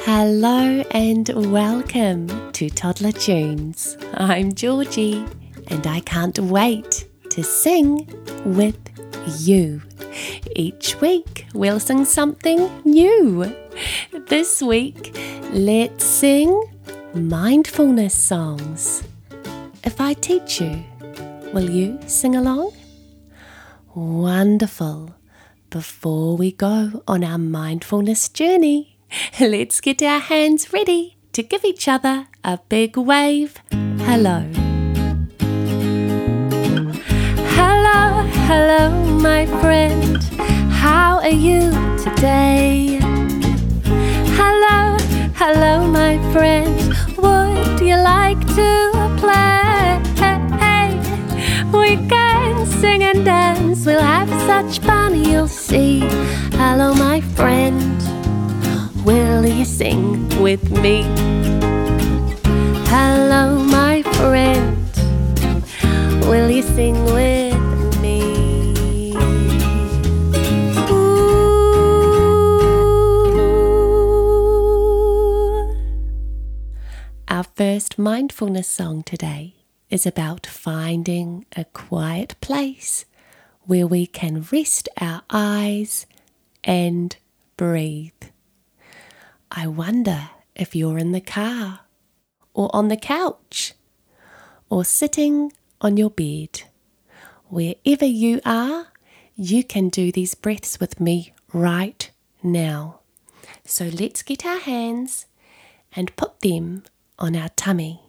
Hello and welcome to Toddler Tunes. I'm Georgie and I can't wait to sing with you. Each week we'll sing something new. This week, let's sing mindfulness songs. If I teach you, will you sing along? Wonderful. Before we go on our mindfulness journey, let's get our hands ready to give each other a big wave. Hello. Hello, hello, my friend. How are you today? Hello, hello, my friend. Would you like to play? We can sing and dance, we'll have such fun, you'll see. Hello, my friend. Will you sing with me? Hello, my friend. Will you sing with me? Ooh. Our first mindfulness song today is about finding a quiet place where we can rest our eyes and breathe. I wonder if you're in the car, or on the couch, or sitting on your bed. Wherever you are, you can do these breaths with me right now. So let's get our hands and put them on our tummy.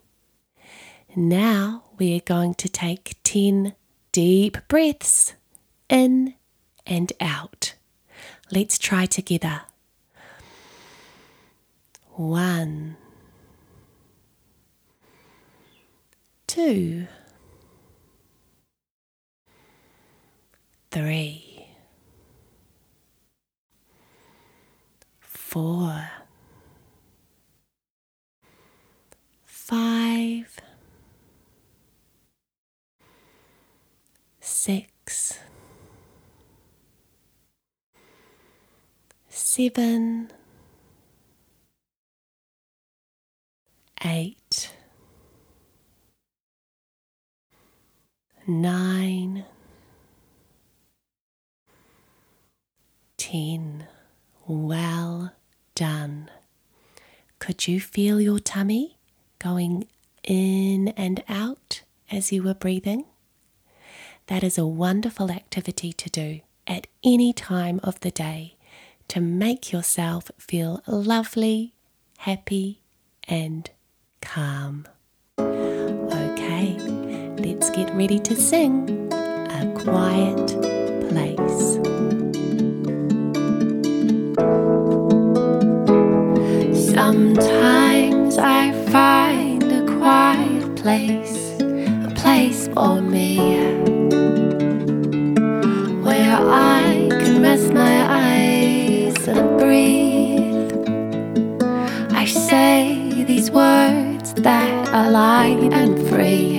Now we're going to take 10 deep breaths in and out. Let's try together. One, two, three, four, five, six, seven, eight, nine, ten. Well done. Could you feel your tummy going in and out as you were breathing? That is a wonderful activity to do at any time of the day to make yourself feel lovely, happy, and calm. Okay, let's get ready to sing A Quiet Place. Sometimes I find a quiet place, that are light and free.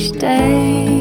Each day.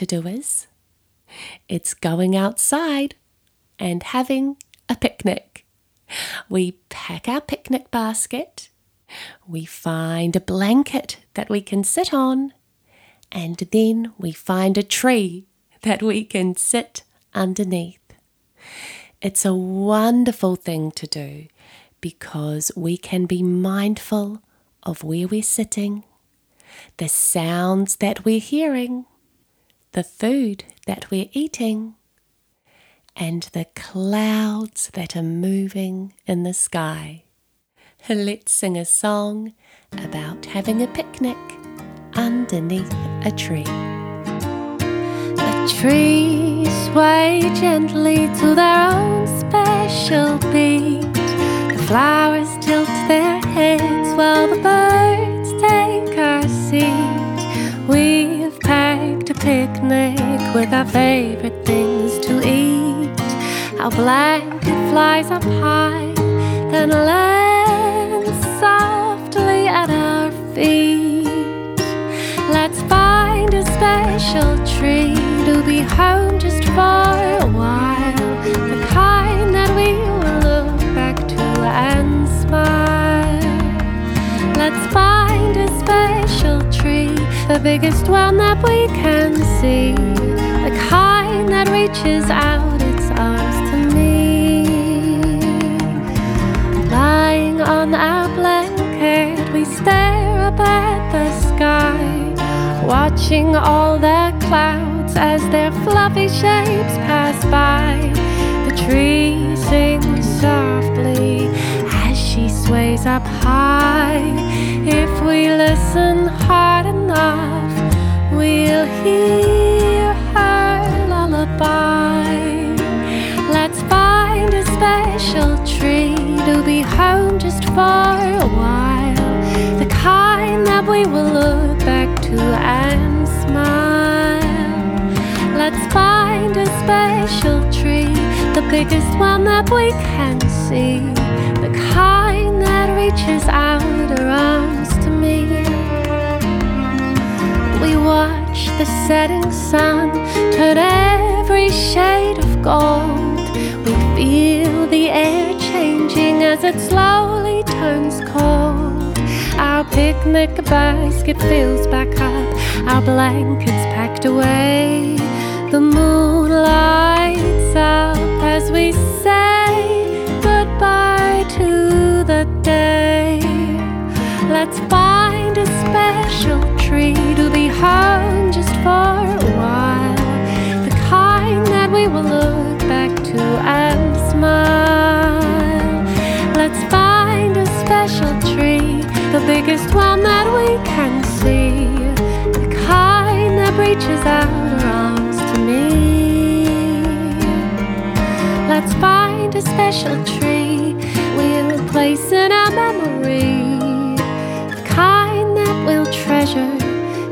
To do is? It's going outside and having a picnic. We pack our picnic basket, we find a blanket that we can sit on, and then we find a tree that we can sit underneath. It's a wonderful thing to do because we can be mindful of where we're sitting, the sounds that we're hearing, the food that we're eating, and the clouds that are moving in the sky. Let's sing a song about having a picnic underneath a tree. The trees sway gently to their own special beat. The flowers tilt their heads while the birds picnic with our favorite things to eat. Our blanket flies up high, then lands softly at our feet. Let's find a special tree to be home just for a while. Watching all the clouds as their fluffy shapes pass by. The tree sings softly as she sways up high. If we listen hard enough, we'll hear her lullaby. Let's find a special tree to be home just for a while. The kind that we will and smile. Let's find a special tree, the biggest one that we can see. The kind that reaches out her arms to me. We watch the setting sun turn every shade of gold. We feel the air changing as it slowly turns cold. Our picnic basket fills back up, our blankets packed away. The moon lights up as we say goodbye to the day. Let's biggest one that we can see. The kind that reaches out her arms to me. Let's find a special tree we'll place in our memory. The kind that we'll treasure,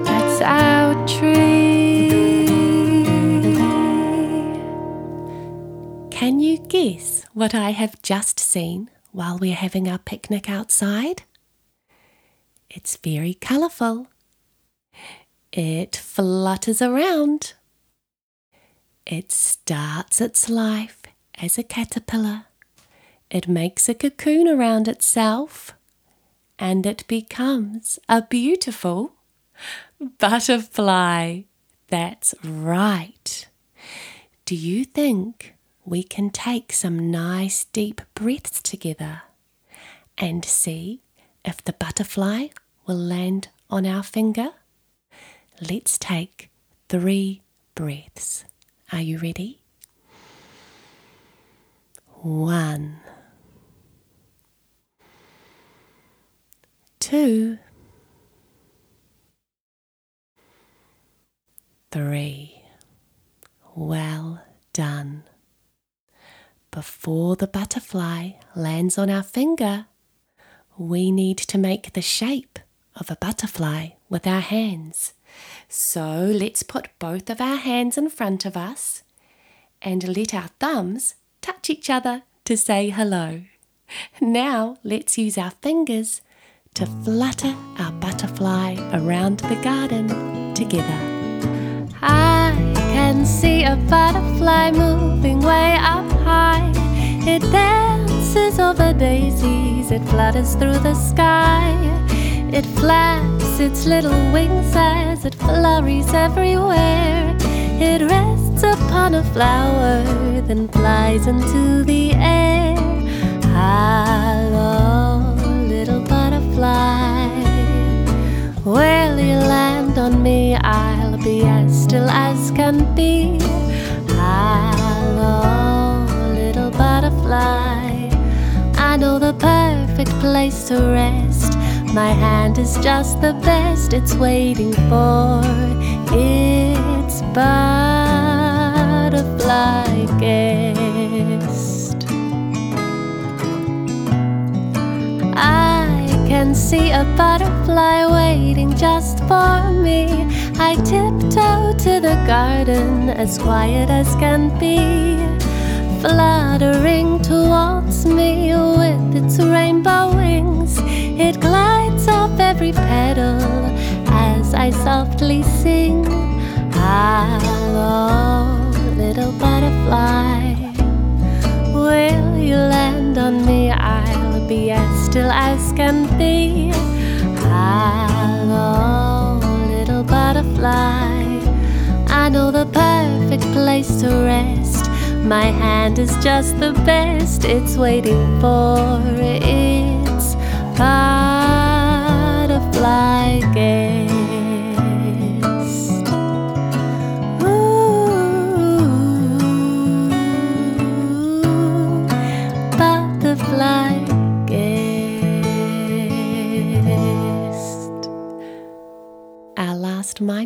that's our tree. Can you guess what I have just seen while we're having our picnic outside? It's very colourful. It flutters around. It starts its life as a caterpillar. It makes a cocoon around itself and it becomes a beautiful butterfly. That's right. Do you think we can take some nice deep breaths together and see if the butterfly will land on our finger? Let's take three breaths. Are you ready? One, two, three. Well done. Before the butterfly lands on our finger, we need to make the shape of a butterfly with our hands. So let's put both of our hands in front of us and let our thumbs touch each other to say hello. Now let's use our fingers to flutter our butterfly around the garden together. I can see a butterfly moving way up high. It dances over daisies, it flutters through the sky. It flaps its little wings as it flurries everywhere. It rests upon a flower, then flies into the air. Hello, little butterfly. Will you land on me? I'll be as still as can be. Perfect place to rest. My hand is just the best, it's waiting for its butterfly guest. I can see a butterfly waiting just for me. I tiptoe to the garden as quiet as can be, fluttering towards me I softly sing. Hello, little butterfly. Will you land on me? I'll be as still as can be. Hello, little butterfly. I know the perfect place to rest. My hand is just the best. It's waiting for its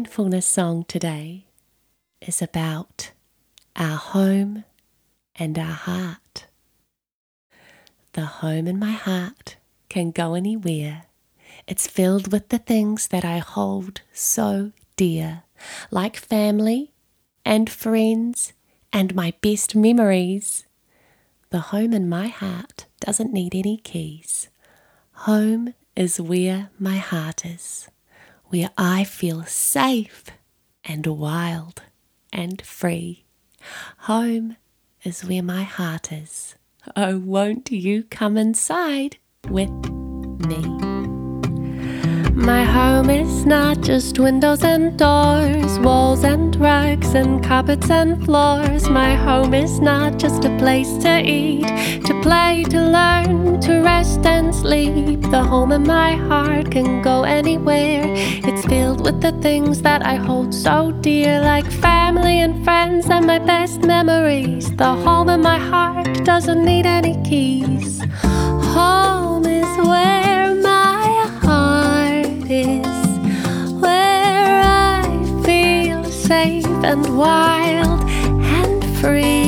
mindfulness song today is about our home and our heart. The home in my heart can go anywhere. It's filled with the things that I hold so dear, like family and friends and my best memories. The home in my heart doesn't need any keys. Home is where my heart is, where I feel safe and wild and free. Home is where my heart is. Oh, won't you come inside with me? My home is not just windows and doors, walls and rugs and cupboards and floors. My home is not just a place to eat, to play, to learn, to rest and sleep. The home in my heart can go anywhere. It's filled with the things that I hold so dear, like family and friends and my best memories. The home in my heart doesn't need any keys. Home is where and wild and free.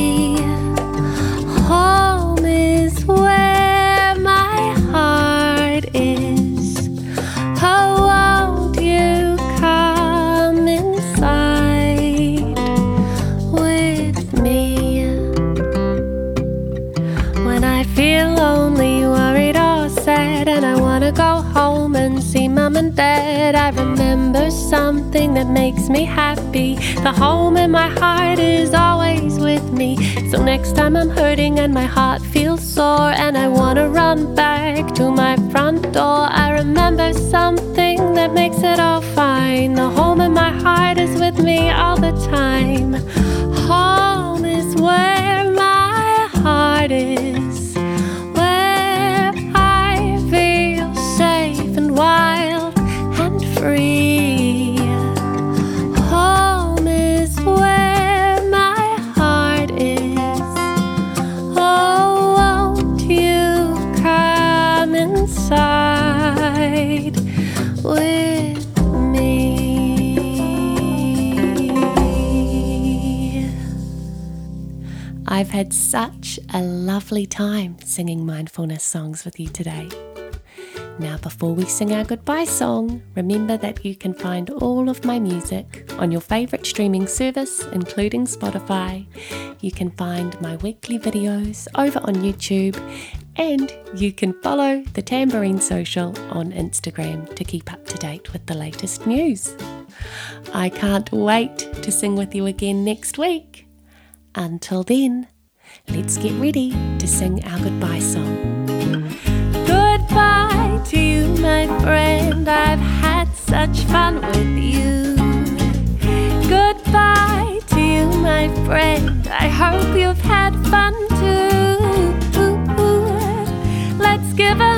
Remember something that makes me happy. The home in my heart is always with me. So next time I'm hurting and my heart feels sore, and I wanna run back to my front door, I remember something that makes it all fine. The home in my heart is with me all the time. Home is where my heart is, where I feel safe and wild and free. Had such a lovely time singing mindfulness songs with you today. Now, before we sing our goodbye song, remember that you can find all of my music on your favourite streaming service, including Spotify. You can find my weekly videos over on YouTube, and you can follow the Tambourine Social on Instagram to keep up to date with the latest news. I can't wait to sing with you again next week. Until then, let's get ready to sing our goodbye song. Goodbye to you, my friend. I've had such fun with you. Goodbye to you, my friend. I hope you've had fun too. Let's give a